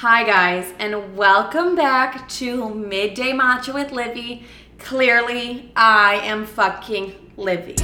Hi, guys, and welcome back to Midday Matcha with Livy. Clearly, I am fucking Livy.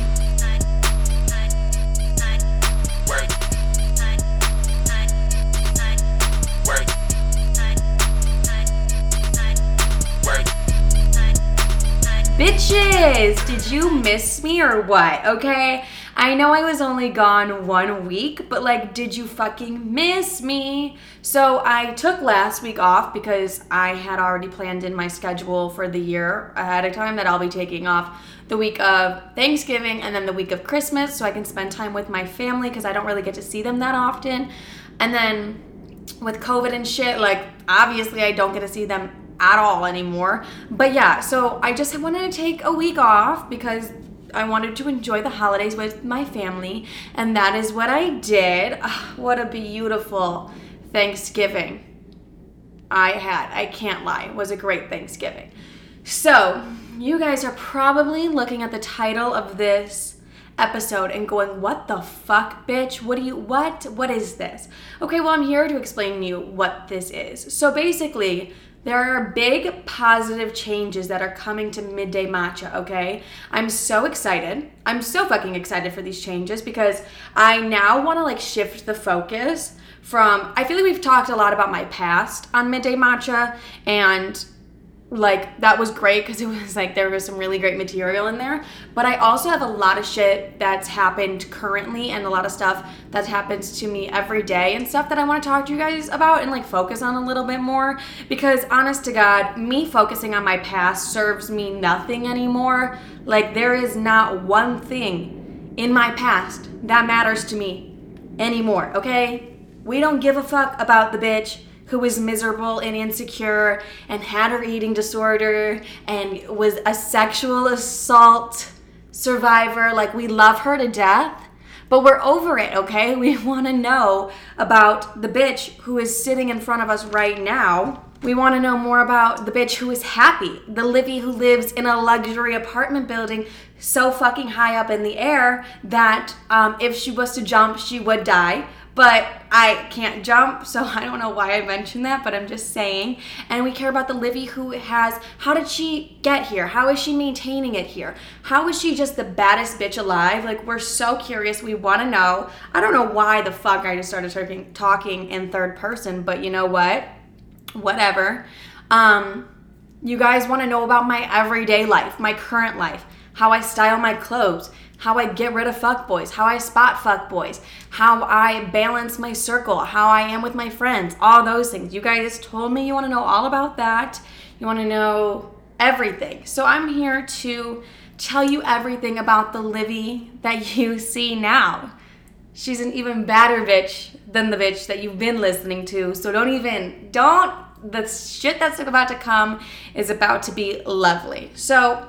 Bitches, did you miss me or what? Okay, I know I was only gone one week, but like, did you fucking miss me? So I took last week off because I had already planned in my schedule for the year ahead of time that I'll be taking off the week of Thanksgiving and then the week of Christmas so I can spend time with my family because I don't really get to see them that often. And then with COVID and shit, like obviously I don't get to see them at all anymore. But yeah, so I just wanted to take a week off because I wanted to enjoy the holidays with my family, and that is what I did. Ah, what a beautiful Thanksgiving I had. I can't lie. It was a great Thanksgiving. So, you guys are probably looking at the title of this episode and going, "What the fuck, bitch? What do you what? What is this?" Okay, well, I'm here to explain to you what this is. So, basically, there are big positive changes that are coming to Midday Matcha, okay? I'm so excited. I'm so fucking excited for these changes because I now want to like shift the focus from I feel like we've talked a lot about my past on Midday Matcha and like that was great because it was like there was some really great material in there. But i also have a lot of shit that's happened currently and a lot of stuff that happens to me every day and stuff that i want to talk to you guys about and like focus on a little bit more. Because honest to god me focusing on my past serves me nothing anymore. Like there is not one thing in my past that matters to me anymore okay? We don't give a fuck about the bitch who was miserable and insecure and had her eating disorder and was a sexual assault survivor. Like, we love her to death, but we're over it, okay? We want to know about the bitch who is sitting in front of us right now. We want to know more about the bitch who is happy, the Livy who lives in a luxury apartment building so fucking high up in the air that um, if she was to jump, she would die but I can't jump, so I don't know why I mentioned that, but I'm just saying. And we care about the Livy who has how did she get here? How is she maintaining it here? How is she just the baddest bitch alive? Like we're so curious. We want to know. I don't know why the fuck I just started talking talking in third person, but you know what? Whatever. Um you guys want to know about my everyday life, my current life, how I style my clothes, how I get rid of fuck boys, how I spot fuck boys, how I balance my circle, how I am with my friends, all those things. You guys told me you want to know all about that. You want to know everything. So I'm here to tell you everything about the Livy that you see now. She's an even badder bitch than the bitch that you've been listening to. So don't even, don't, the shit that's about to come is about to be lovely. So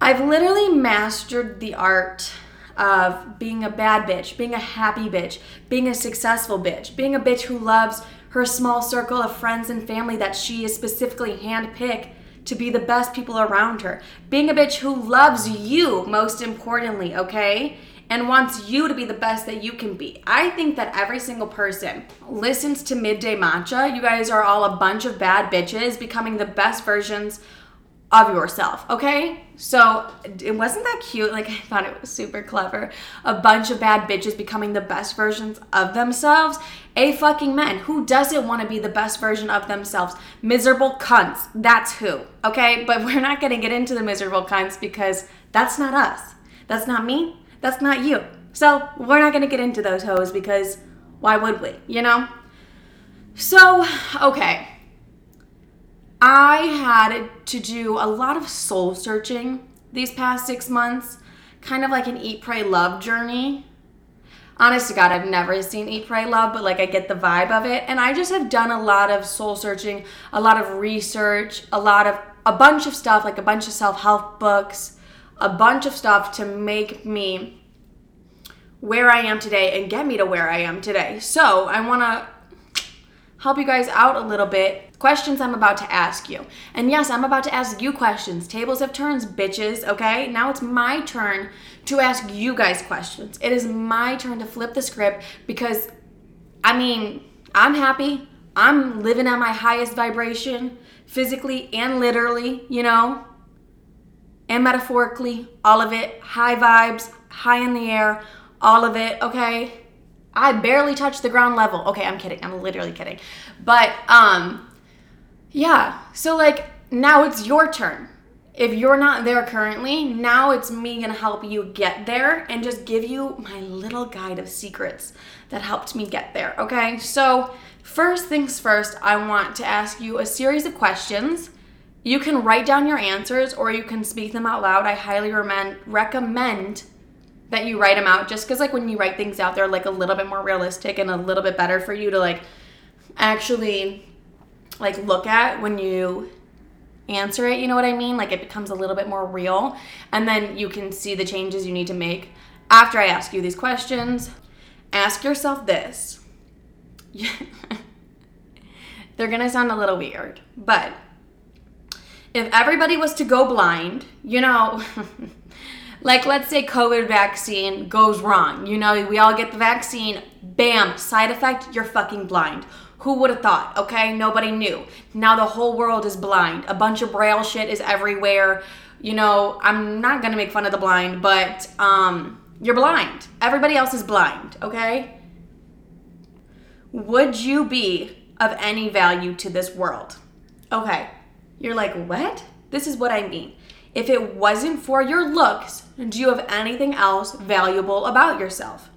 I've literally mastered the art of being a bad bitch, being a happy bitch, being a successful bitch, being a bitch who loves her small circle of friends and family that she is specifically handpicked to be the best people around her. Being a bitch who loves you, most importantly, okay? And wants you to be the best that you can be. I think that every single person listens to Midday Matcha. You guys are all a bunch of bad bitches becoming the best versions of yourself, okay? So it wasn't that cute. Like I thought it was super clever. A bunch of bad bitches becoming the best versions of themselves. A fucking men. Who doesn't want to be the best version of themselves? Miserable cunts. That's who. Okay? But we're not gonna get into the miserable cunts because that's not us. That's not me. That's not you. So we're not gonna get into those hoes because why would we? You know? So, okay. I had to do a lot of soul searching these past six months, kind of like an eat, pray, love journey. Honest to God, I've never seen Eat, Pray, Love, but like I get the vibe of it. And I just have done a lot of soul searching, a lot of research, a lot of, a bunch of stuff, like a bunch of self help books, a bunch of stuff to make me where I am today and get me to where I am today. So I wanna help you guys out a little bit questions I'm about to ask you. And yes, I'm about to ask you questions. Tables have turns, bitches, okay? Now it's my turn to ask you guys questions. It is my turn to flip the script because, I mean, I'm happy. I'm living at my highest vibration, physically and literally, you know, and metaphorically, all of it. High vibes, high in the air, all of it, okay? I barely touched the ground level. Okay, I'm kidding. I'm literally kidding. But um yeah, so like now it's your turn. If you're not there currently, now it's me gonna help you get there and just give you my little guide of secrets that helped me get there, okay? So, first things first, I want to ask you a series of questions. You can write down your answers or you can speak them out loud. I highly recommend recommend that you write them out just because like when you write things out they're like a little bit more realistic and a little bit better for you to like actually like look at when you answer it you know what i mean? Like it becomes a little bit more real and then you can see the changes you need to make after i ask you these questions. Ask yourself this. They're gonna sound a little weird but if everybody was to go blind you know like let's say covid vaccine goes wrong you know we all get the vaccine bam side effect you're fucking blind. Who would have thought okay? Nobody knew. Now the whole world is blind. A bunch of braille shit is everywhere. You know i'm not gonna make fun of the blind but um you're blind. Everybody else is blind okay? Would you be of any value to this world? Okay. You're like what? This is what i mean if it wasn't for your looks, do you have anything else valuable about yourself?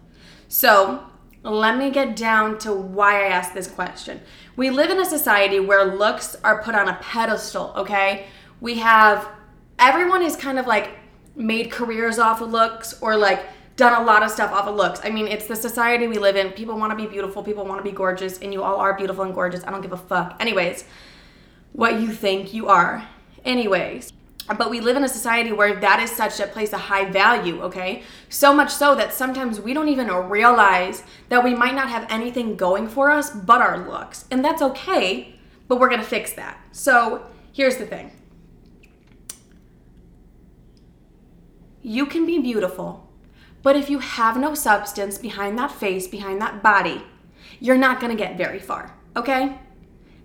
So, let me get down to why I asked this question. We live in a society where looks are put on a pedestal, okay? We have everyone is kind of like made careers off of looks or like done a lot of stuff off of looks. I mean, it's the society we live in. People want to be beautiful, people want to be gorgeous, and you all are beautiful and gorgeous. I don't give a fuck. Anyways, what you think you are. Anyways, but we live in a society where that is such a place of high value okay? So much so that sometimes we don't even realize that we might not have anything going for us but our looks. And that's okay but we're gonna fix that. So here's the thing. You can be beautiful but if you have no substance behind that face behind that body you're not gonna get very far okay?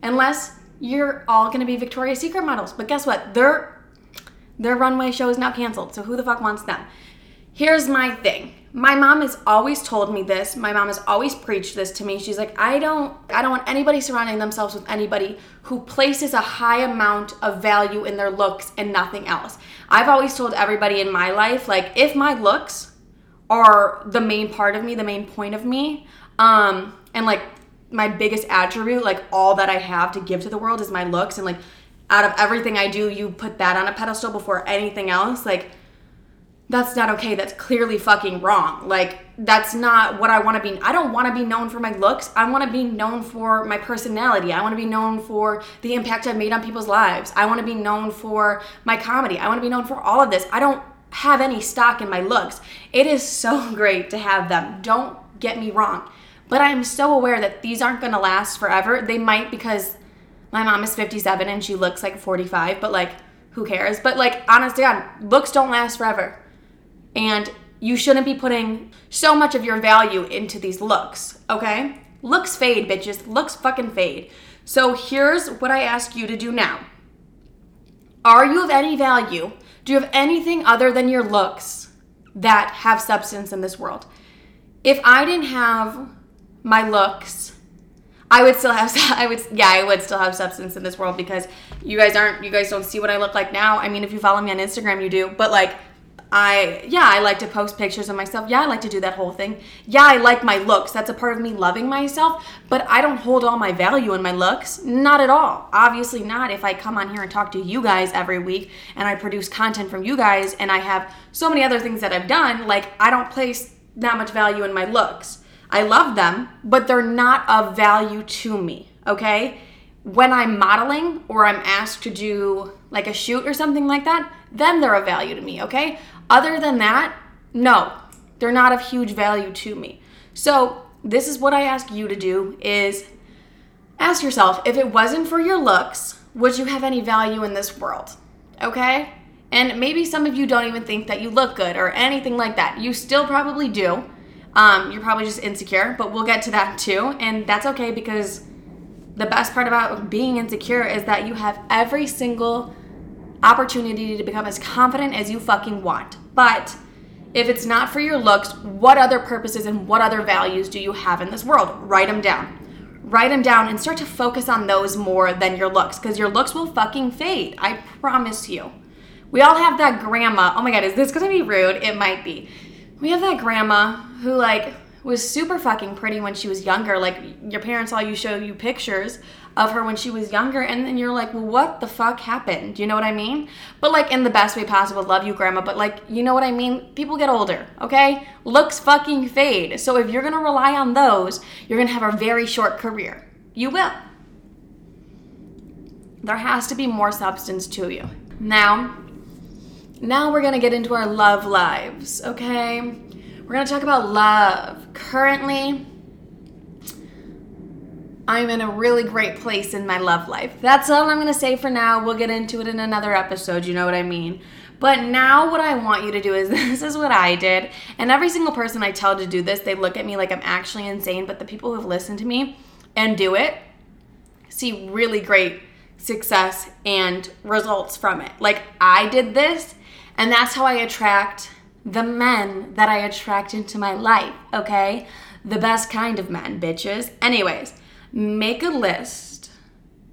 Unless you're all gonna be victoria's secret models. But guess what? They're their runway show is now canceled, so who the fuck wants them? Here's my thing. My mom has always told me this. My mom has always preached this to me. She's like, I don't I don't want anybody surrounding themselves with anybody who places a high amount of value in their looks and nothing else. I've always told everybody in my life like if my looks are the main part of me, the main point of me, um and like my biggest attribute, like all that I have to give to the world is my looks and like out of everything I do, you put that on a pedestal before anything else, like that's not okay. That's clearly fucking wrong. Like that's not what I want to be. I don't want to be known for my looks. I want to be known for my personality. I want to be known for the impact I've made on people's lives. I want to be known for my comedy. I want to be known for all of this. I don't have any stock in my looks. It is so great to have them. Don't get me wrong. But I am so aware that these aren't going to last forever. They might because my mom is 57 and she looks like 45, but like, who cares? But like, honestly, God, looks don't last forever. And you shouldn't be putting so much of your value into these looks, okay? Looks fade, bitches. Looks fucking fade. So here's what I ask you to do now. Are you of any value? Do you have anything other than your looks that have substance in this world? If I didn't have my looks, I would still have I would yeah, I would still have substance in this world because you guys aren't you guys don't see what I look like now. I mean, if you follow me on Instagram, you do. But like I yeah, I like to post pictures of myself. Yeah, I like to do that whole thing. Yeah, I like my looks. That's a part of me loving myself, but I don't hold all my value in my looks. Not at all. Obviously not if I come on here and talk to you guys every week and I produce content from you guys and I have so many other things that I've done, like I don't place that much value in my looks. I love them, but they're not of value to me, okay? When I'm modeling or I'm asked to do like a shoot or something like that, then they're of value to me, okay? Other than that, no, they're not of huge value to me. So, this is what I ask you to do is ask yourself, if it wasn't for your looks, would you have any value in this world? Okay? And maybe some of you don't even think that you look good or anything like that. You still probably do. Um, you're probably just insecure, but we'll get to that too. And that's okay because the best part about being insecure is that you have every single opportunity to become as confident as you fucking want. But if it's not for your looks, what other purposes and what other values do you have in this world? Write them down. Write them down and start to focus on those more than your looks because your looks will fucking fade. I promise you. We all have that grandma. Oh my god, is this gonna be rude? It might be. We have that grandma who, like, was super fucking pretty when she was younger. Like, your parents saw you show you pictures of her when she was younger, and then you're like, well, what the fuck happened? You know what I mean? But, like, in the best way possible, love you, grandma, but, like, you know what I mean? People get older, okay? Looks fucking fade. So, if you're gonna rely on those, you're gonna have a very short career. You will. There has to be more substance to you. Now, now we're gonna get into our love lives, okay? We're gonna talk about love. Currently, I'm in a really great place in my love life. That's all I'm gonna say for now. We'll get into it in another episode, you know what I mean? But now, what I want you to do is this is what I did. And every single person I tell to do this, they look at me like I'm actually insane. But the people who've listened to me and do it see really great success and results from it. Like I did this, and that's how I attract the men that I attract into my life, okay? The best kind of men, bitches. Anyways, make a list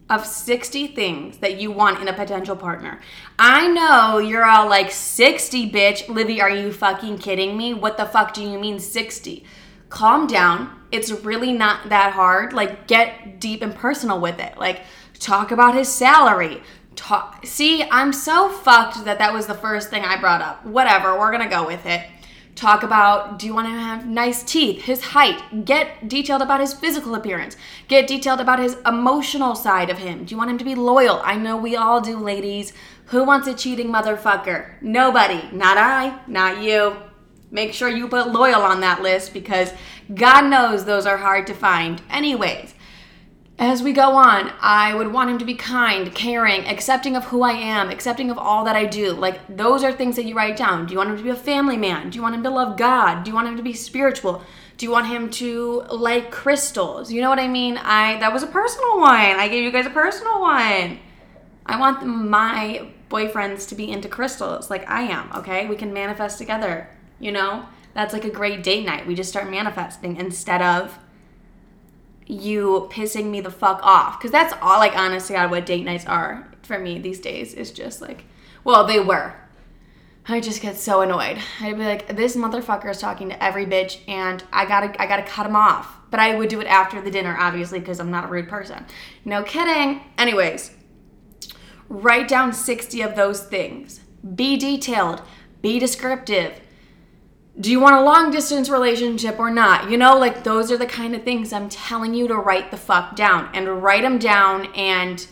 of 60 things that you want in a potential partner. I know you're all like 60, bitch. Livy, are you fucking kidding me? What the fuck do you mean 60? Calm down. It's really not that hard. Like, get deep and personal with it. Like, talk about his salary. Talk. See, I'm so fucked that that was the first thing I brought up. Whatever, we're gonna go with it. Talk about do you want to have nice teeth, his height, get detailed about his physical appearance, get detailed about his emotional side of him. Do you want him to be loyal? I know we all do, ladies. Who wants a cheating motherfucker? Nobody. Not I, not you. Make sure you put loyal on that list because God knows those are hard to find. Anyways, as we go on, I would want him to be kind, caring, accepting of who I am, accepting of all that I do. Like, those are things that you write down. Do you want him to be a family man? Do you want him to love God? Do you want him to be spiritual? Do you want him to like crystals? You know what I mean? I that was a personal one. I gave you guys a personal one. I want my boyfriends to be into crystals like I am, okay? We can manifest together, you know? That's like a great date night. We just start manifesting instead of you pissing me the fuck off. Because that's all like honestly God what date nights are for me these days is just like well they were. I just get so annoyed. I'd be like this motherfucker is talking to every bitch and I gotta I gotta cut him off. But I would do it after the dinner obviously because I'm not a rude person. No kidding. Anyways write down 60 of those things. Be detailed. Be descriptive do you want a long distance relationship or not? You know, like those are the kind of things I'm telling you to write the fuck down and write them down and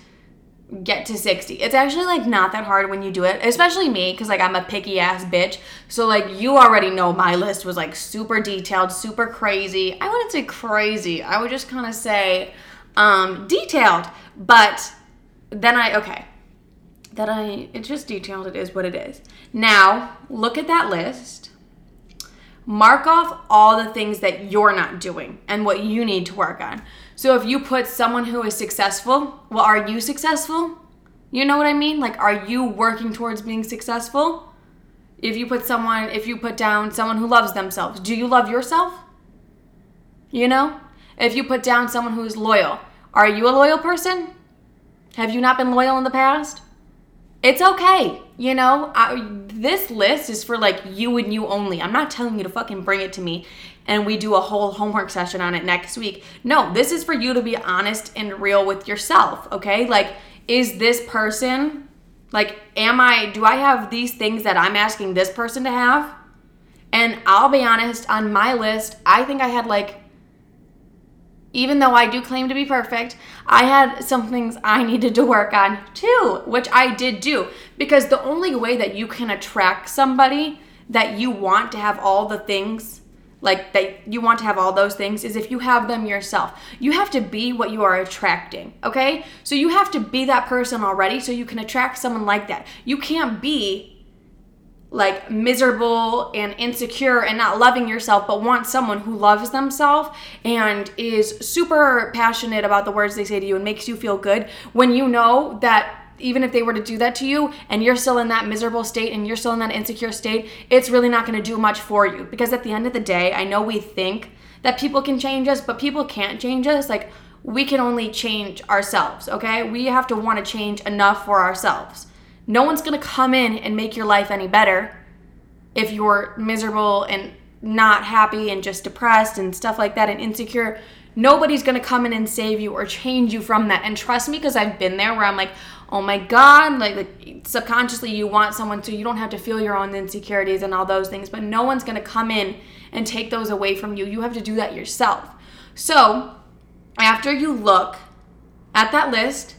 get to 60. It's actually like not that hard when you do it, especially me cuz like I'm a picky ass bitch. So like you already know my list was like super detailed, super crazy. I wouldn't say crazy. I would just kind of say um detailed. But then I okay. That I it's just detailed. It is what it is. Now, look at that list mark off all the things that you're not doing and what you need to work on. So if you put someone who is successful, well, are you successful? You know what I mean? Like, are you working towards being successful? If you put someone, if you put down someone who loves themselves, do you love yourself? You know? If you put down someone who is loyal, are you a loyal person? Have you not been loyal in the past? It's okay. You know, I, this list is for like you and you only. I'm not telling you to fucking bring it to me and we do a whole homework session on it next week. No, this is for you to be honest and real with yourself, okay? Like, is this person, like, am I, do I have these things that I'm asking this person to have? And I'll be honest, on my list, I think I had like even though I do claim to be perfect, I had some things I needed to work on too, which I did do. Because the only way that you can attract somebody that you want to have all the things, like that you want to have all those things, is if you have them yourself. You have to be what you are attracting, okay? So you have to be that person already so you can attract someone like that. You can't be like miserable and insecure and not loving yourself, but want someone who loves themselves and is super passionate about the words they say to you and makes you feel good when you know that even if they were to do that to you and you're still in that miserable state and you're still in that insecure state, it's really not going to do much for you. Because at the end of the day, I know we think that people can change us, but people can't change us. Like, we can only change ourselves, okay? We have to want to change enough for ourselves. No one's going to come in and make your life any better if you're miserable and not happy and just depressed and stuff like that and insecure. Nobody's going to come in and save you or change you from that. And trust me because I've been there where I'm like, "Oh my god, like, like subconsciously you want someone so you don't have to feel your own insecurities and all those things, but no one's going to come in and take those away from you. You have to do that yourself." So, after you look at that list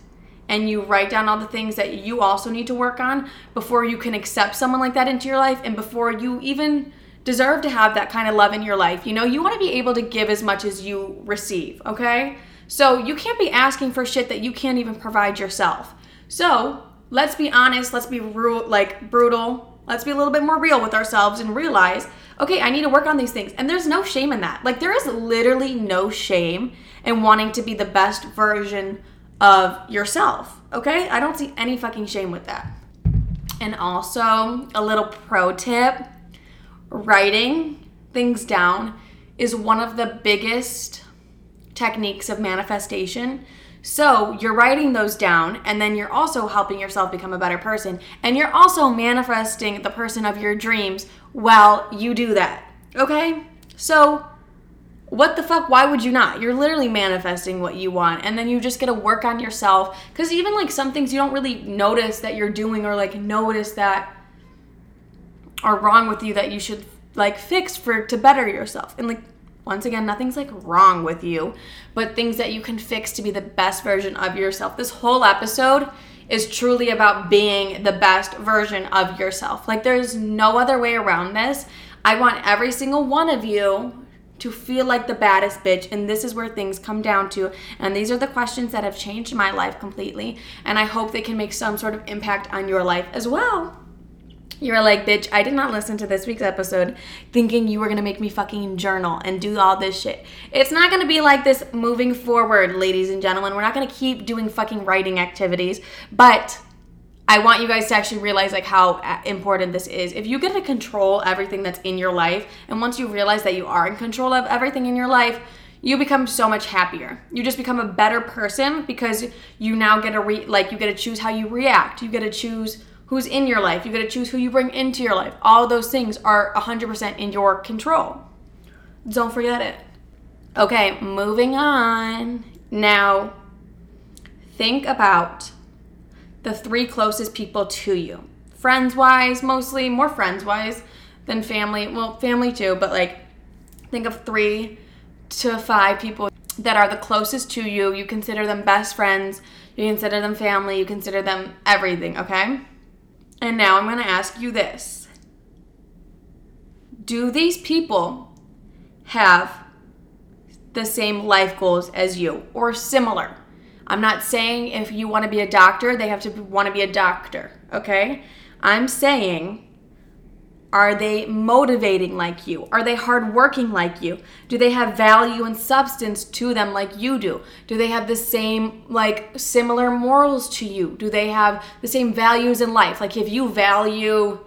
and you write down all the things that you also need to work on before you can accept someone like that into your life and before you even deserve to have that kind of love in your life. You know, you want to be able to give as much as you receive, okay? So you can't be asking for shit that you can't even provide yourself. So let's be honest, let's be ru- like brutal, let's be a little bit more real with ourselves and realize, okay, I need to work on these things. And there's no shame in that. Like there is literally no shame in wanting to be the best version of yourself, okay? I don't see any fucking shame with that. And also, a little pro tip writing things down is one of the biggest techniques of manifestation. So you're writing those down, and then you're also helping yourself become a better person. And you're also manifesting the person of your dreams while you do that. Okay? So, what the fuck? Why would you not? You're literally manifesting what you want, and then you just gotta work on yourself. Because even like some things you don't really notice that you're doing, or like notice that are wrong with you that you should like fix for to better yourself. And like once again, nothing's like wrong with you, but things that you can fix to be the best version of yourself. This whole episode is truly about being the best version of yourself. Like there's no other way around this. I want every single one of you to feel like the baddest bitch and this is where things come down to and these are the questions that have changed my life completely and I hope they can make some sort of impact on your life as well. You're like, bitch, I did not listen to this week's episode thinking you were gonna make me fucking journal and do all this shit. It's not gonna be like this moving forward, ladies and gentlemen. We're not gonna keep doing fucking writing activities, but I want you guys to actually realize like how uh, important this is. If you get to control everything that's in your life, and once you realize that you are in control of everything in your life, you become so much happier. You just become a better person because you now get to re- like you get to choose how you react. You get to choose who's in your life. You get to choose who you bring into your life. All those things are 100% in your control. Don't forget it. Okay, moving on. Now, think about the three closest people to you. Friends wise, mostly, more friends wise than family. Well, family too, but like think of three to five people that are the closest to you. You consider them best friends, you consider them family, you consider them everything, okay? And now I'm to ask you this Do these people have the same life goals as you or similar? I'm not saying if you want to be a doctor, they have to want to be a doctor, okay? I'm saying, are they motivating like you? Are they hardworking like you? Do they have value and substance to them like you do? Do they have the same, like, similar morals to you? Do they have the same values in life? Like, if you value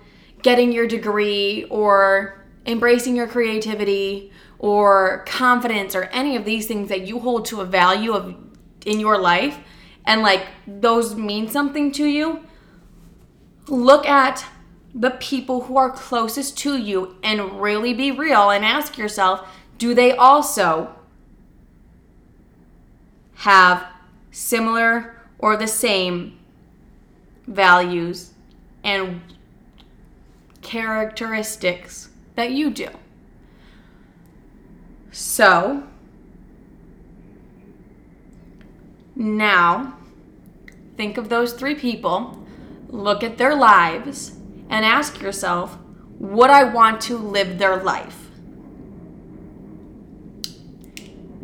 getting your degree or embracing your creativity or confidence or any of these things that you hold to a value of in your life and like those mean something to you, look at the people who are closest to you and really be real and ask yourself do they also have similar or the same values and characteristics that you do? So, now think of those three people, look at their lives, and ask yourself, would I want to live their life?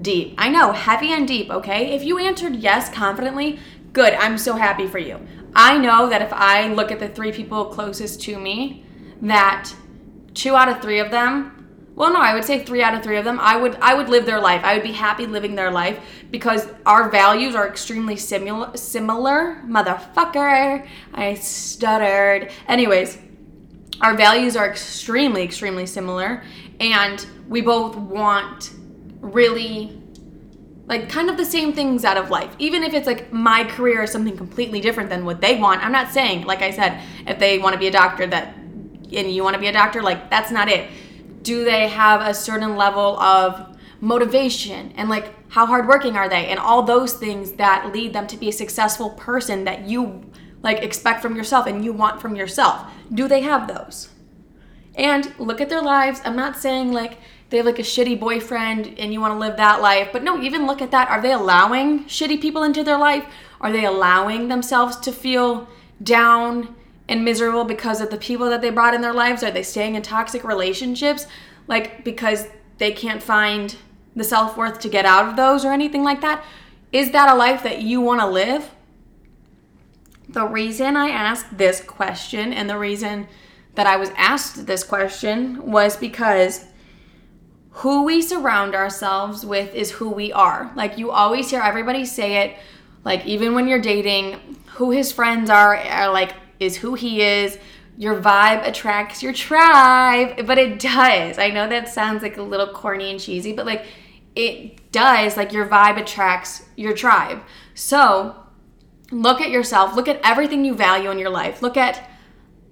Deep. I know, heavy and deep, okay? If you answered yes confidently, good. I'm so happy for you. I know that if I look at the three people closest to me, that two out of three of them well no i would say three out of three of them. I would i would live their life. I would be happy living their life because our values are extremely similar similar motherfucker. I stuttered. Anyways our values are extremely extremely similar and we both want really like kind of the same things out of life. Even if it's like my career is something completely different than what they want i'm not saying like i said if they want to be a doctor that and you want to be a doctor like that's not it do they have a certain level of motivation and like how hardworking are they? And all those things that lead them to be a successful person that you like expect from yourself and you want from yourself. Do they have those? And look at their lives. I'm not saying like they have like a shitty boyfriend and you want to live that life but no even look at that. Are they allowing shitty people into their life? Are they allowing themselves to feel down and miserable because of the people that they brought in their lives? Are they staying in toxic relationships like because they can't find the self worth to get out of those or anything like that? Is that a life that you want to live? The reason I asked this question and the reason that I was asked this question was because who we surround ourselves with is who we are. Like you always hear everybody say it, like even when you're dating, who his friends are are like is who he is. Your vibe attracts your tribe, but it does. I know that sounds like a little corny and cheesy, but like it does. Like your vibe attracts your tribe. So look at yourself, look at everything you value in your life, look at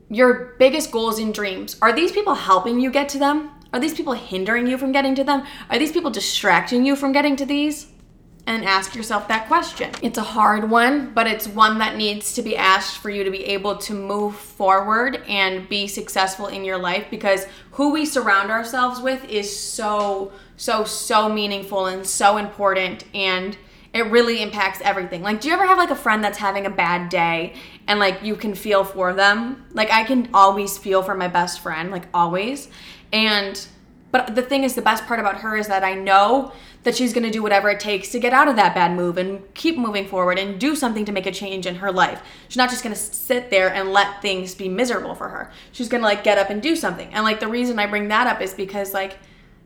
your biggest goals and dreams. Are these people helping you get to them? Are these people hindering you from getting to them? Are these people distracting you from getting to these? And ask yourself that question. It's a hard one, but it's one that needs to be asked for you to be able to move forward and be successful in your life because who we surround ourselves with is so, so, so meaningful and so important and it really impacts everything. Like, do you ever have like a friend that's having a bad day and like you can feel for them? Like, I can always feel for my best friend, like, always. And, but the thing is, the best part about her is that I know that she's going to do whatever it takes to get out of that bad move and keep moving forward and do something to make a change in her life. She's not just going to sit there and let things be miserable for her. She's going to like get up and do something. And like the reason I bring that up is because like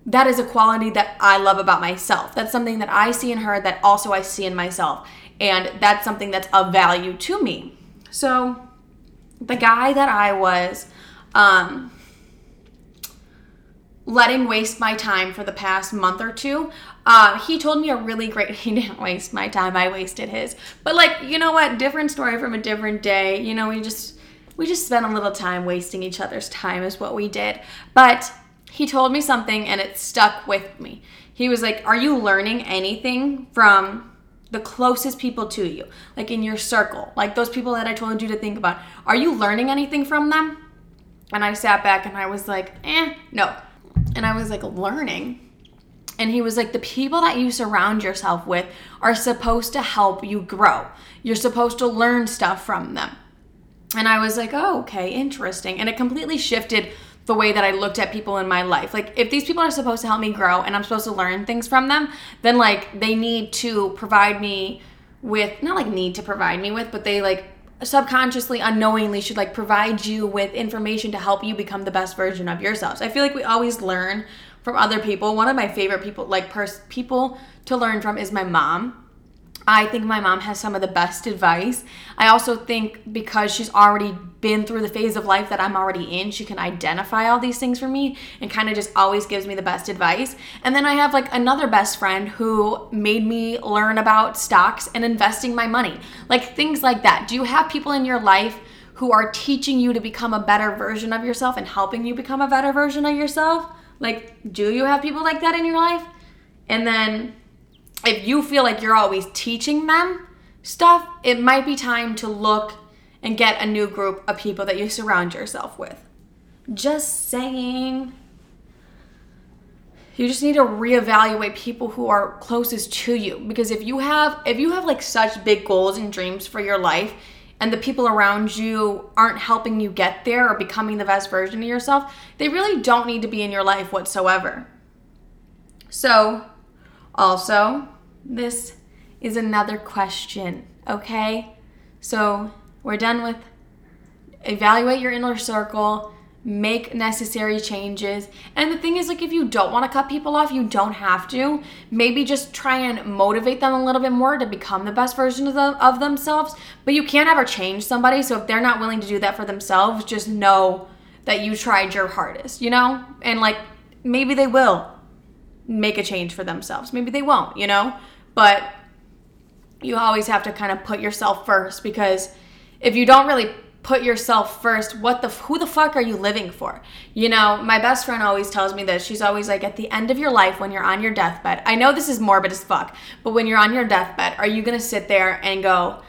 that is a quality that I love about myself. That's something that I see in her that also I see in myself. And that's something that's of value to me. So the guy that I was um letting waste my time for the past month or two. Uh, he told me a really great. He didn't waste my time. I wasted his. But like, you know what? Different story from a different day. You know, we just we just spent a little time wasting each other's time is what we did. But he told me something and it stuck with me. He was like, "Are you learning anything from?" the closest people to you, like in your circle, like those people that I told you to think about. Are you learning anything from them? And I sat back and I was like, eh, no. And I was like, learning. And he was like, the people that you surround yourself with are supposed to help you grow. You're supposed to learn stuff from them. And I was like, oh, okay, interesting. And it completely shifted the way that I looked at people in my life. Like, if these people are supposed to help me grow and I'm supposed to learn things from them, then like they need to provide me with, not like need to provide me with, but they like subconsciously unknowingly should like provide you with information to help you become the best version of yourselves. I feel like we always learn from other people. One of my favorite people like pers- people to learn from is my mom. I think my mom has some of the best advice. I also think because she's already been through the phase of life that I'm already in, she can identify all these things for me and kind of just always gives me the best advice. And then I have like another best friend who made me learn about stocks and investing my money, like things like that. Do you have people in your life? Who are teaching you to become a better version of yourself and helping you become a better version of yourself? Like, do you have people like that in your life? And then if you feel like you're always teaching them stuff, it might be time to look and get a new group of people that you surround yourself with. Just saying. You just need to reevaluate people who are closest to you because if you have if you have like such big goals and dreams for your life and the people around you aren't helping you get there or becoming the best version of yourself, they really don't need to be in your life whatsoever. So, also, this is another question, okay? So we're done with evaluate your inner circle, make necessary changes. And the thing is, like, if you don't want to cut people off, you don't have to. Maybe just try and motivate them a little bit more to become the best version of, of themselves. But you can't ever change somebody. So if they're not willing to do that for themselves, just know that you tried your hardest, you know? And like, maybe they will make a change for themselves. Maybe they won't, you know? But you always have to kind of put yourself first because if you don't really put yourself first. What the who the fuck are you living for? You know my best friend always tells me this. She's always like at the end of your life when you're on your deathbed i know this is morbid as fuck but when you're on your deathbed are you gonna sit there and go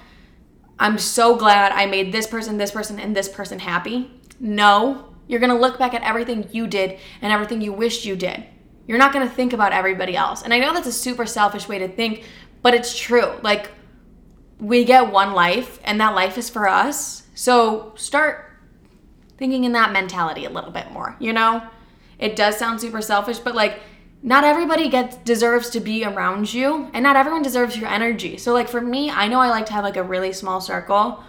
i'm so glad i made this person this person and this person happy no. You're gonna look back at everything you did and everything you wished you did. You're not gonna think about everybody else. And i know that's a super selfish way to think but it's true. Like we get one life and that life is for us so start thinking in that mentality a little bit more, you know? It does sound super selfish, but like not everybody gets deserves to be around you and not everyone deserves your energy. So like for me, I know I like to have like a really small circle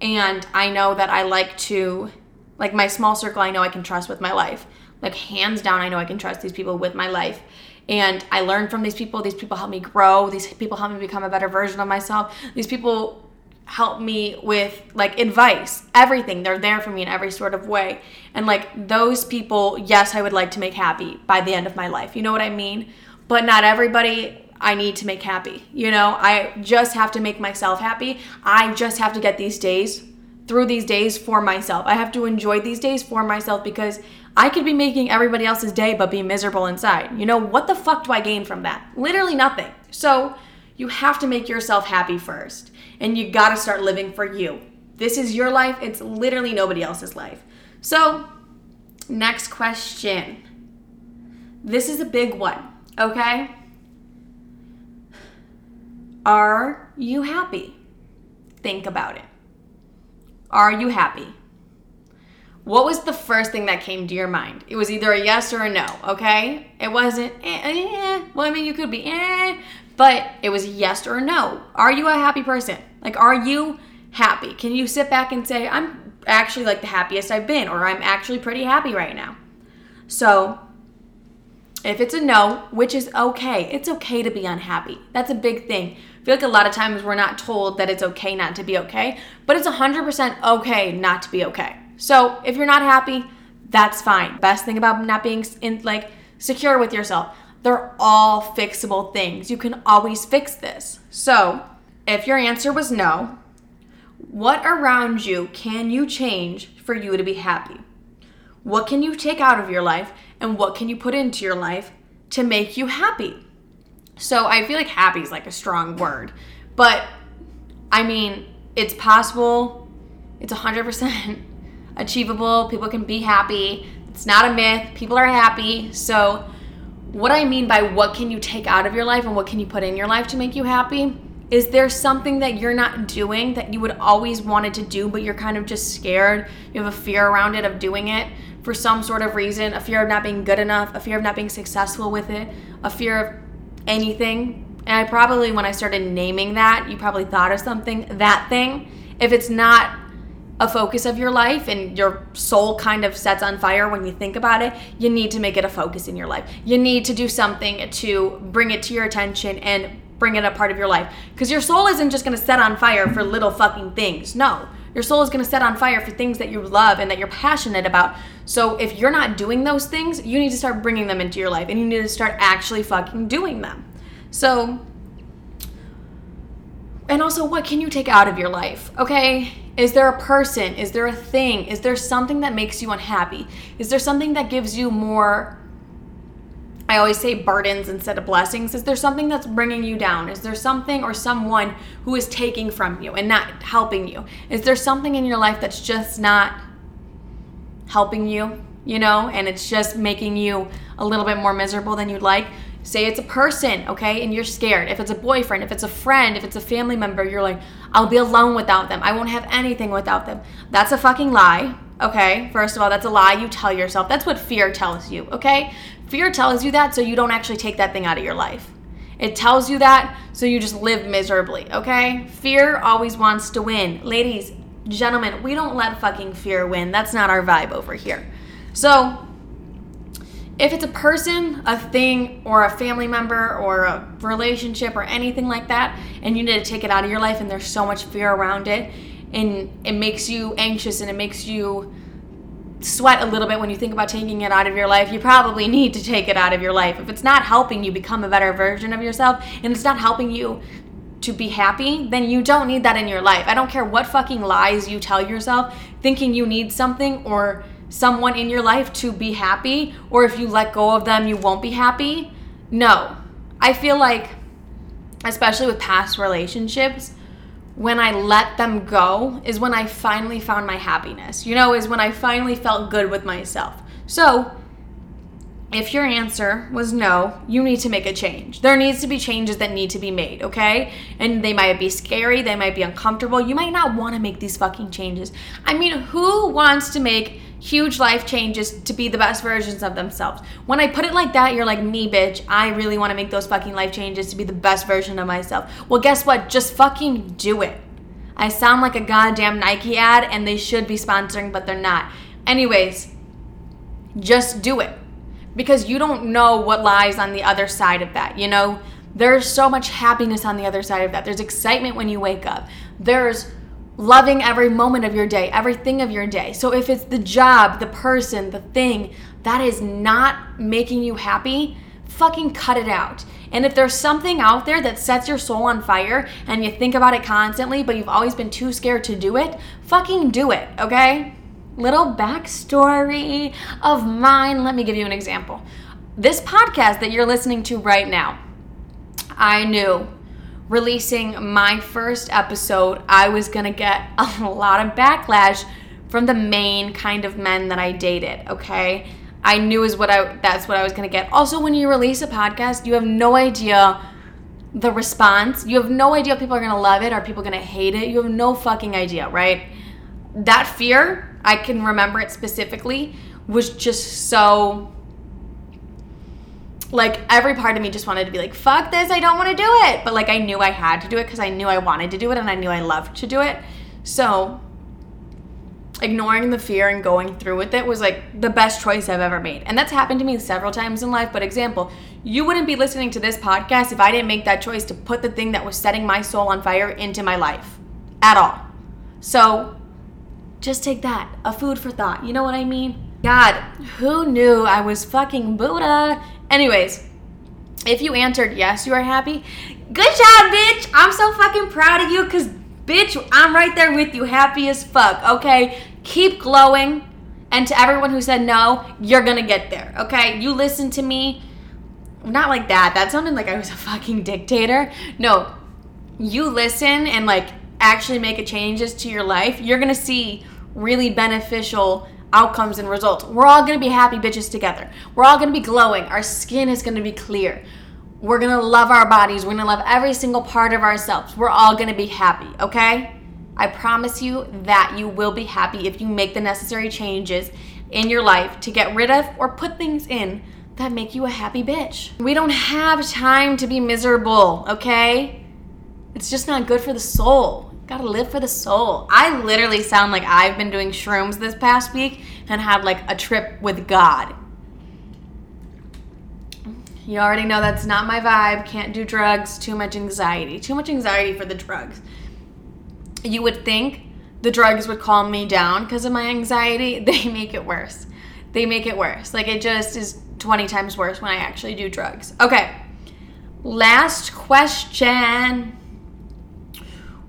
and I know that I like to like my small circle I know I can trust with my life. Like hands down I know I can trust these people with my life. And I learn from these people. These people help me grow. These people help me become a better version of myself. These people help me with like advice, everything. They're there for me in every sort of way. And like those people, yes, I would like to make happy by the end of my life. You know what I mean? But not everybody I need to make happy. You know, I just have to make myself happy. I just have to get these days through these days for myself. I have to enjoy these days for myself because I could be making everybody else's day but be miserable inside. You know, what the fuck do I gain from that? Literally nothing. So, you have to make yourself happy first and you got to start living for you. This is your life, it's literally nobody else's life. So, next question. This is a big one, okay? Are you happy? Think about it. Are you happy? What was the first thing that came to your mind? It was either a yes or a no, okay? It wasn't, eh, eh. well, I mean, you could be, eh, but it was yes or no. Are you a happy person? Like, are you happy? Can you sit back and say, I'm actually like the happiest I've been, or I'm actually pretty happy right now? So, if it's a no, which is okay, it's okay to be unhappy. That's a big thing. I feel like a lot of times we're not told that it's okay not to be okay, but it's 100% okay not to be okay. So, if you're not happy, that's fine. Best thing about not being in like secure with yourself, they're all fixable things. You can always fix this. So, if your answer was no, what around you can you change for you to be happy? What can you take out of your life and what can you put into your life to make you happy? So I feel like happy is like a strong word, but I mean, it's possible, it's 100% achievable. People can be happy. It's not a myth. People are happy. So, what I mean by what can you take out of your life and what can you put in your life to make you happy is there something that you're not doing that you would always wanted to do, but you're kind of just scared? You have a fear around it of doing it for some sort of reason, a fear of not being good enough, a fear of not being successful with it, a fear of anything. And I probably, when I started naming that, you probably thought of something, that thing. If it's not a focus of your life and your soul kind of sets on fire when you think about it, you need to make it a focus in your life. You need to do something to bring it to your attention and bring it a part of your life. Because your soul isn't just going to set on fire for little fucking things. No. Your soul is going to set on fire for things that you love and that you're passionate about. So if you're not doing those things, you need to start bringing them into your life and you need to start actually fucking doing them. So, and also, what can you take out of your life? Okay? Is there a person? Is there a thing? Is there something that makes you unhappy? Is there something that gives you more I always say burdens instead of blessings. Is there something that's bringing you down? Is there something or someone who is taking from you and not helping you? Is there something in your life that's just not helping you, you know, and it's just making you a little bit more miserable than you'd like? Say it's a person, okay, and you're scared. If it's a boyfriend, if it's a friend, if it's a family member, you're like, I'll be alone without them. I won't have anything without them. That's a fucking lie, okay? First of all, that's a lie you tell yourself. That's what fear tells you, okay? Fear tells you that so you don't actually take that thing out of your life. It tells you that so you just live miserably, okay? Fear always wants to win. Ladies, Gentlemen, we don't let fucking fear win. That's not our vibe over here. So, if it's a person, a thing, or a family member, or a relationship, or anything like that, and you need to take it out of your life, and there's so much fear around it, and it makes you anxious and it makes you sweat a little bit when you think about taking it out of your life, you probably need to take it out of your life. If it's not helping you become a better version of yourself and it's not helping you to be happy, then you don't need that in your life. I don't care what fucking lies you tell yourself, thinking you need something or someone in your life to be happy, or if you let go of them, you won't be happy. No. I feel like, especially with past relationships, when I let them go is when I finally found my happiness. You know, is when I finally felt good with myself. So, if your answer was no, you need to make a change. There needs to be changes that need to be made, okay? And they might be scary, they might be uncomfortable. You might not want to make these fucking changes. I mean, who wants to make huge life changes to be the best versions of themselves? When I put it like that, you're like, me, bitch. I really want to make those fucking life changes to be the best version of myself. Well, guess what? Just fucking do it. I sound like a goddamn Nike ad and they should be sponsoring, but they're not. Anyways, just do it because you don't know what lies on the other side of that. You know, there's so much happiness on the other side of that. There's excitement when you wake up. There's loving every moment of your day, everything of your day. So if it's the job, the person, the thing that is not making you happy, fucking cut it out. And if there's something out there that sets your soul on fire and you think about it constantly, but you've always been too scared to do it, fucking do it, okay? Little backstory of mine. Let me give you an example. This podcast that you're listening to right now, I knew releasing my first episode, I was gonna get a lot of backlash from the main kind of men that I dated, okay? I knew is what I that's what I was gonna get. Also, when you release a podcast, you have no idea the response. You have no idea if people are gonna love it or people gonna hate it. You have no fucking idea, right? That fear, I can remember it specifically, was just so like every part of me just wanted to be like, fuck this, I don't want to do it. But like I knew I had to do it because I knew I wanted to do it and I knew I loved to do it. So ignoring the fear and going through with it was like the best choice I've ever made. And that's happened to me several times in life. But example, you wouldn't be listening to this podcast if I didn't make that choice to put the thing that was setting my soul on fire into my life at all. So just take that, a food for thought. You know what I mean? God, who knew I was fucking Buddha? Anyways, if you answered yes, you are happy. Good job, bitch. I'm so fucking proud of you because, bitch, I'm right there with you, happy as fuck, okay? Keep glowing. And to everyone who said no, you're gonna get there, okay? You listen to me. Not like that. That sounded like I was a fucking dictator. No, you listen and like actually make a changes to your life. You're gonna see really beneficial outcomes and results. We're all gonna be happy bitches together. We're all gonna be glowing. Our skin is gonna be clear. We're gonna love our bodies. We're gonna love every single part of ourselves. We're all gonna be happy, okay? I promise you that you will be happy if you make the necessary changes in your life to get rid of or put things in that make you a happy bitch. We don't have time to be miserable, okay? It's just not good for the soul. Gotta live for the soul. I literally sound like I've been doing shrooms this past week and had like a trip with God. You already know that's not my vibe. Can't do drugs. Too much anxiety. Too much anxiety for the drugs. You would think the drugs would calm me down because of my anxiety. They make it worse. They make it worse. Like it just is 20 times worse when I actually do drugs. Okay. Last question.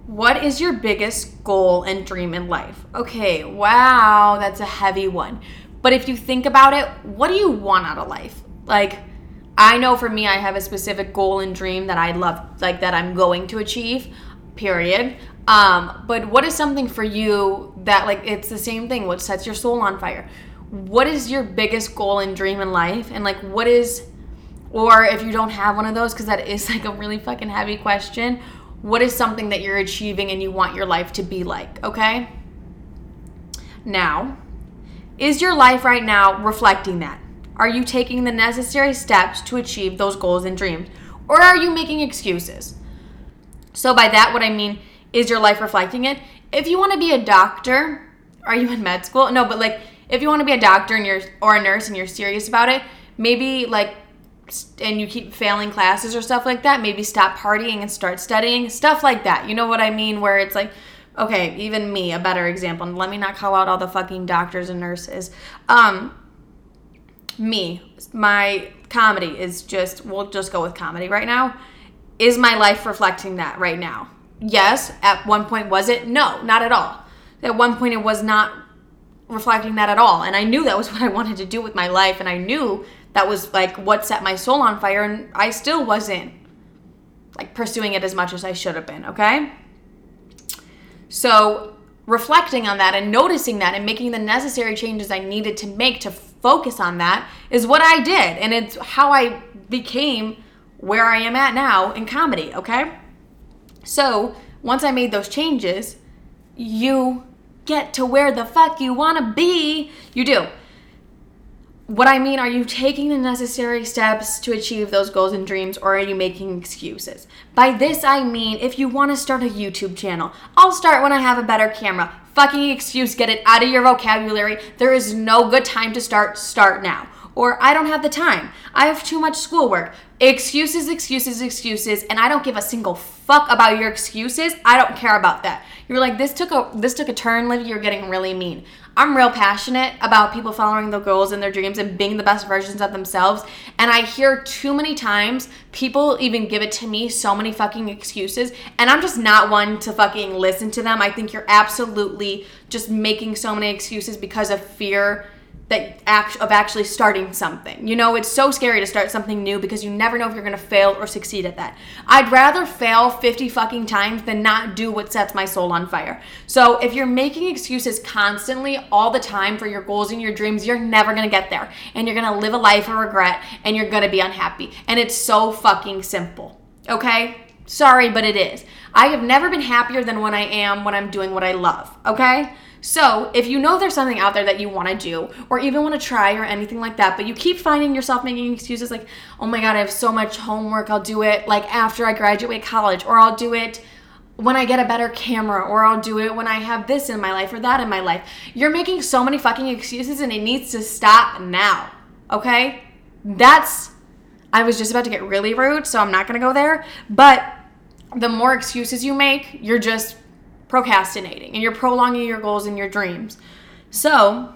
What is your biggest goal and dream in life? Okay, wow, that's a heavy one. But if you think about it, what do you want out of life? Like, I know for me, I have a specific goal and dream that I love, like that I'm going to achieve, period. Um, but what is something for you that, like, it's the same thing? What sets your soul on fire? What is your biggest goal and dream in life? And, like, what is, or if you don't have one of those, because that is like a really fucking heavy question, what is something that you're achieving and you want your life to be like, okay? Now, is your life right now reflecting that? Are you taking the necessary steps to achieve those goals and dreams? Or are you making excuses? So, by that, what I mean is your life reflecting it? if you want to be a doctor, are you in med school? No, but like if you want to be a doctor and you're or a nurse and you're serious about it, maybe like and you keep failing classes or stuff like that, maybe stop partying and start studying, stuff like that. You know what I mean? Where it's like, okay, even me, a better example. Let me not call out all the fucking doctors and nurses. Um, me, my comedy is just, we'll just go with comedy right now. Is my life reflecting that right now? Yes. At one point, was it? No, not at all. At one point, it was not reflecting that at all. And I knew that was what I wanted to do with my life. And I knew that was like what set my soul on fire. And I still wasn't like pursuing it as much as I should have been. Okay. So, reflecting on that and noticing that and making the necessary changes I needed to make to focus on that is what I did. And it's how I became where I am at now in comedy, okay? So, once I made those changes, you get to where the fuck you want to be. You do. What I mean, are you taking the necessary steps to achieve those goals and dreams, or are you making excuses? By this, I mean if you want to start a YouTube channel, I'll start when I have a better camera. Fucking excuse, get it out of your vocabulary. There is no good time to start, start now. Or I don't have the time. I have too much schoolwork. Excuses, excuses, excuses, and I don't give a single fuck about your excuses. I don't care about that. You're like this took a this took a turn, Livy. You're getting really mean. I'm real passionate about people following their goals and their dreams and being the best versions of themselves. And I hear too many times people even give it to me so many fucking excuses. And I'm just not one to fucking listen to them. I think you're absolutely just making so many excuses because of fear that act of actually starting something. You know, it's so scary to start something new because you never know if you're going to fail or succeed at that. I'd rather fail 50 fucking times than not do what sets my soul on fire. So, if you're making excuses constantly all the time for your goals and your dreams, you're never going to get there and you're going to live a life of regret and you're going to be unhappy. And it's so fucking simple. Okay? Sorry, but it is. I have never been happier than when I am when I'm doing what I love. Okay? So, if you know there's something out there that you want to do or even want to try or anything like that, but you keep finding yourself making excuses like, oh my God, I have so much homework, I'll do it like after I graduate college, or I'll do it when I get a better camera, or I'll do it when I have this in my life or that in my life. You're making so many fucking excuses and it needs to stop now, okay? That's, I was just about to get really rude, so I'm not gonna go there, but the more excuses you make, you're just procrastinating and you're prolonging your goals and your dreams. So,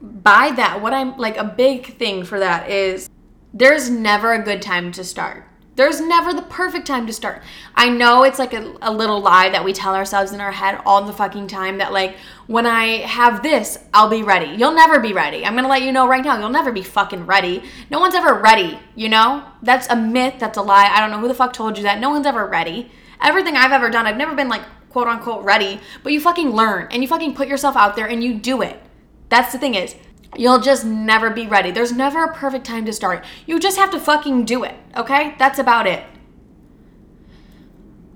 by that, what I'm like a big thing for that is there's never a good time to start. There's never the perfect time to start. I know it's like a, a little lie that we tell ourselves in our head all the fucking time that, like, when I have this, I'll be ready. You'll never be ready. I'm gonna let you know right now, you'll never be fucking ready. No one's ever ready, you know? That's a myth, that's a lie. I don't know who the fuck told you that. No one's ever ready. Everything I've ever done, I've never been like quote unquote ready, but you fucking learn and you fucking put yourself out there and you do it. That's the thing is, you'll just never be ready. There's never a perfect time to start. You just have to fucking do it, okay? That's about it.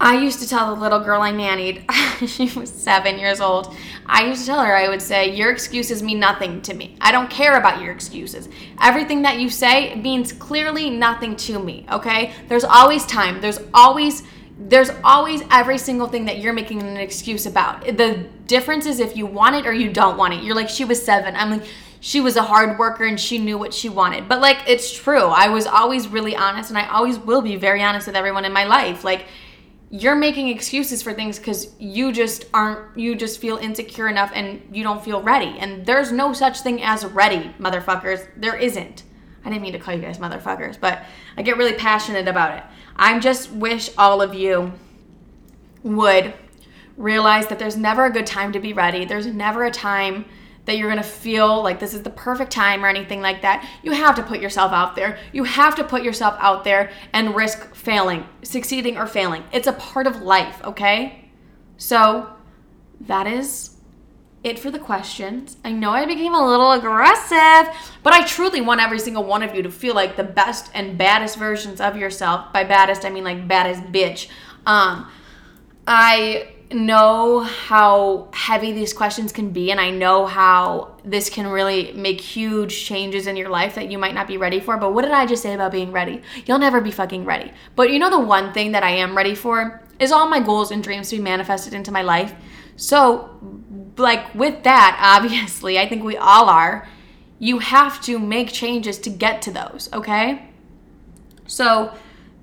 I used to tell the little girl I nannied, she was seven years old. I used to tell her, I would say, Your excuses mean nothing to me. I don't care about your excuses. Everything that you say means clearly nothing to me, okay? There's always time. There's always there's always every single thing that you're making an excuse about. The difference is if you want it or you don't want it. You're like, she was seven. I'm like, she was a hard worker and she knew what she wanted. But like, it's true. I was always really honest and I always will be very honest with everyone in my life. Like, you're making excuses for things because you just aren't, you just feel insecure enough and you don't feel ready. And there's no such thing as ready, motherfuckers. There isn't. I didn't mean to call you guys motherfuckers, but I get really passionate about it. I just wish all of you would realize that there's never a good time to be ready. There's never a time that you're gonna feel like this is the perfect time or anything like that. You have to put yourself out there. You have to put yourself out there and risk failing, succeeding or failing. It's a part of life, okay? So that is it for the questions. I know I became a little aggressive, but I truly want every single one of you to feel like the best and baddest versions of yourself. By baddest, I mean like baddest bitch. Um, I know how heavy these questions can be, and I know how this can really make huge changes in your life that you might not be ready for. But what did I just say about being ready? You'll never be fucking ready. But you know, the one thing that I am ready for? is all my goals and dreams to be manifested into my life. So, like, with that, obviously, I think we all are, you have to make changes to get to those, okay? So,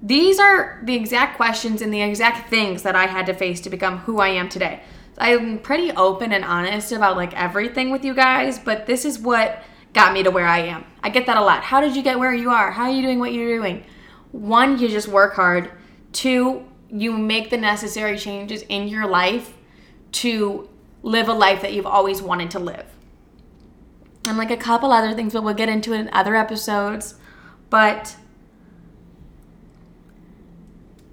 these are the exact questions and the exact things that I had to face to become who I am today. I'm pretty open and honest about like everything with you guys, but this is what got me to where I am. I get that a lot. How did you get where you are? How are you doing what you're doing? One, you just work hard. Two, you make the necessary changes in your life to live a life that you've always wanted to live. And like a couple other things, but we'll get into it in other episodes. But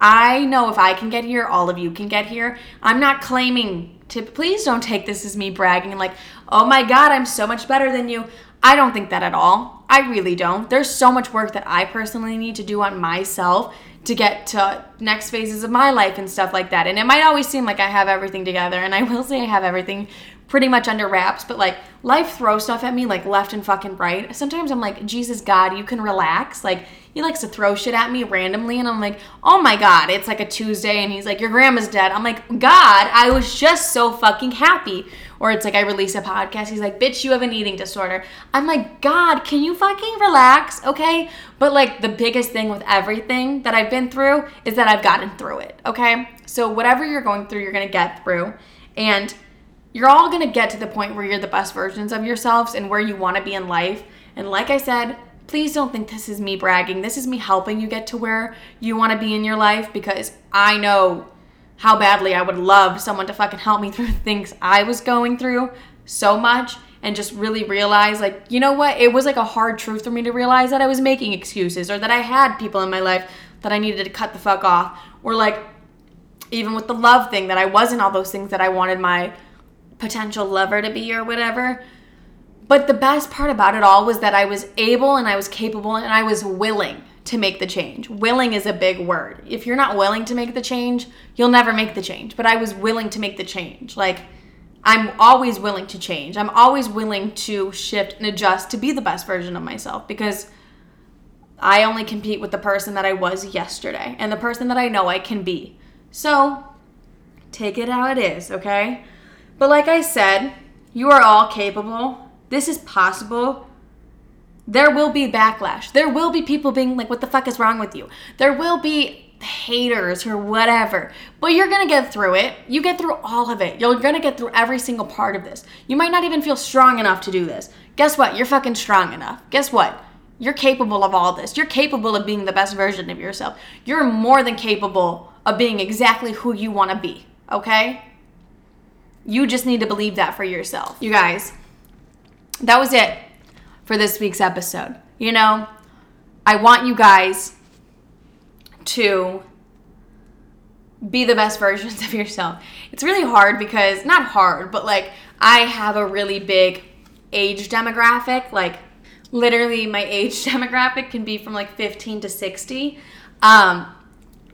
I know if I can get here, all of you can get here. I'm not claiming to, please don't take this as me bragging like, oh my God, I'm so much better than you. I don't think that at all. I really don't. There's so much work that I personally need to do on myself to get to next phases of my life and stuff like that. And it might always seem like I have everything together, and I will say I have everything pretty much under wraps, but like life throws stuff at me like left and fucking right. Sometimes I'm like, Jesus God, you can relax. Like he likes to throw shit at me randomly, and I'm like, oh my God, it's like a Tuesday, and he's like, your grandma's dead. I'm like, God, I was just so fucking happy. Or it's like I release a podcast, he's like, bitch, you have an eating disorder. I'm like, God, can you fucking relax? Okay. But like the biggest thing with everything that I've been through is that I've gotten through it. Okay. So whatever you're going through, you're gonna get through. And you're all gonna get to the point where you're the best versions of yourselves and where you wanna be in life. And like I said, please don't think this is me bragging. This is me helping you get to where you wanna be in your life because I know how badly I would love someone to fucking help me through things I was going through so much and just really realize like you know what it was like a hard truth for me to realize that I was making excuses or that I had people in my life that I needed to cut the fuck off or like even with the love thing that I wasn't all those things that I wanted my potential lover to be or whatever but the best part about it all was that I was able and I was capable and I was willing to make the change. Willing is a big word. If you're not willing to make the change, you'll never make the change. But I was willing to make the change. Like, I'm always willing to change. I'm always willing to shift and adjust to be the best version of myself because I only compete with the person that I was yesterday and the person that I know I can be. So, take it how it is, okay? But like I said, you are all capable. This is possible there will be backlash. There will be people being like, what the fuck is wrong with you? There will be haters or whatever. But you're gonna get through it. You get through all of it. You're gonna get through every single part of this. You might not even feel strong enough to do this. Guess what? You're fucking strong enough. Guess what? You're capable of all this. You're capable of being the best version of yourself. You're more than capable of being exactly who you wanna be, okay? You just need to believe that for yourself. You guys, that was it for this week's episode. You know, I want you guys to be the best versions of yourself. It's really hard because, not hard, but like I have a really big age demographic. Like, literally, my age demographic can be from like 15 to 60. Um,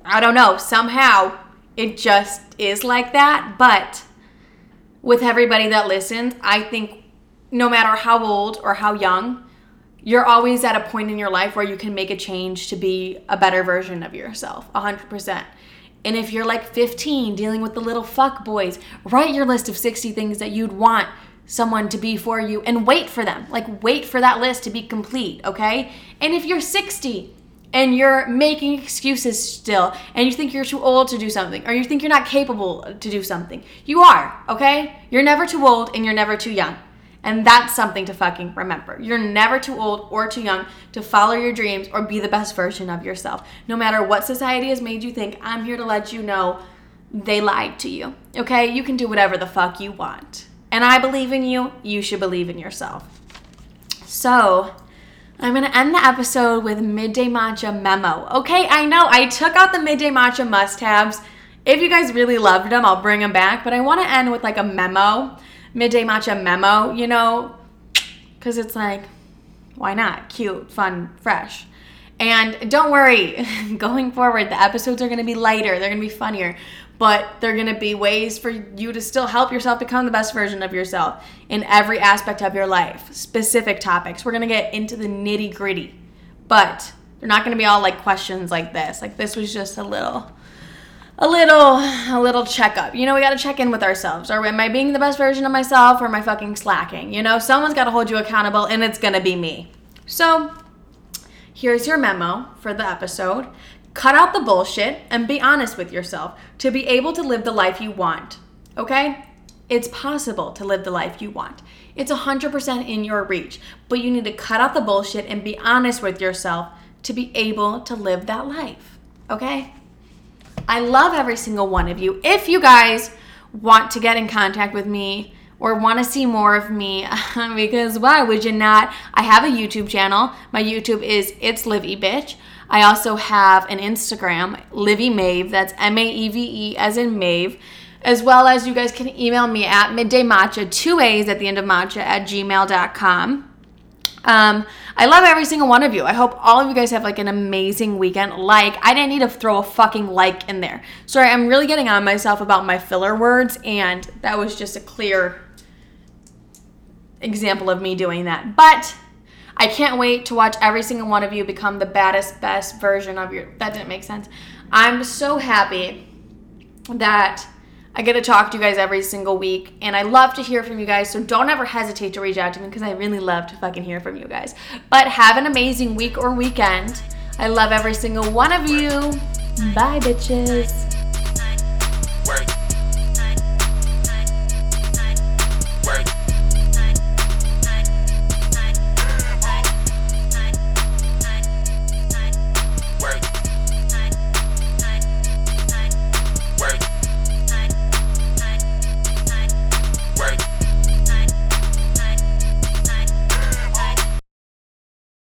I don't know, somehow it just is like that. But with everybody that listens, I think no matter how old or how young, you're always at a point in your life where you can make a change to be a better version of yourself, 100%. And if you're like 15 dealing with the little fuck boys, write your list of 60 things that you'd want someone to be for you and wait for them. Like, wait for that list to be complete, okay? And if you're 60 and you're making excuses still and you think you're too old to do something or you think you're not capable to do something, you are, okay? You're never too old and you're never too young. And that's something to fucking remember. You're never too old or too young to follow your dreams or be the best version of yourself. No matter what society has made you think, I'm here to let you know they lied to you. Okay? You can do whatever the fuck you want. And I believe in you. You should believe in yourself. So, I'm to end the episode with Midday Matcha Memo. Okay, I know I took out the Midday Matcha must haves. If you guys really loved them, I'll bring them back. But I want to end with like a memo midday matcha memo, you know, because it's like, why not? Cute, fun, fresh. And don't worry, going forward, the episodes are going to be lighter, they're going to be funnier, but they're going to be ways for you to still help yourself become the best version of yourself in every aspect of your life. Specific topics. We're going to get into the nitty gritty, but they're not going to be all like questions like this. Like, this was just a little a little a little checkup. You know, we got to check in with ourselves. Or am I being the best version of myself or am I fucking slacking? You know, someone's got to hold you accountable and it's going to be me. So, here's your memo for the episode. Cut out the bullshit and be honest with yourself to be able to live the life you want. Okay? It's possible to live the life you want. It's 100% in your reach, but you need to cut out the bullshit and be honest with yourself to be able to live that life. Okay? I love every single one of you. If you guys want to get in contact with me or want to see more of me, because why would you not? I have a YouTube channel. My YouTube is It's Livy Bitch. I also have an Instagram, Livy Maeve. That's M A E V E as in Maeve. As well as you guys can email me at midday matcha, two A's at the end of matcha at gmail.com. Um, I love every single one of you. I hope all of you guys have like an amazing weekend. Like, I didn't need to throw a fucking like in there. Sorry, I'm really getting on myself about my filler words, and that was just a clear example of me doing that. But I can't wait to watch every single one of you become the baddest, best version of your. That didn't make sense. I'm so happy that I get to talk to you guys every single week, and I love to hear from you guys. So don't ever hesitate to reach out to me because I really love to fucking hear from you guys. But have an amazing week or weekend. I love every single one of you. Bye, bitches.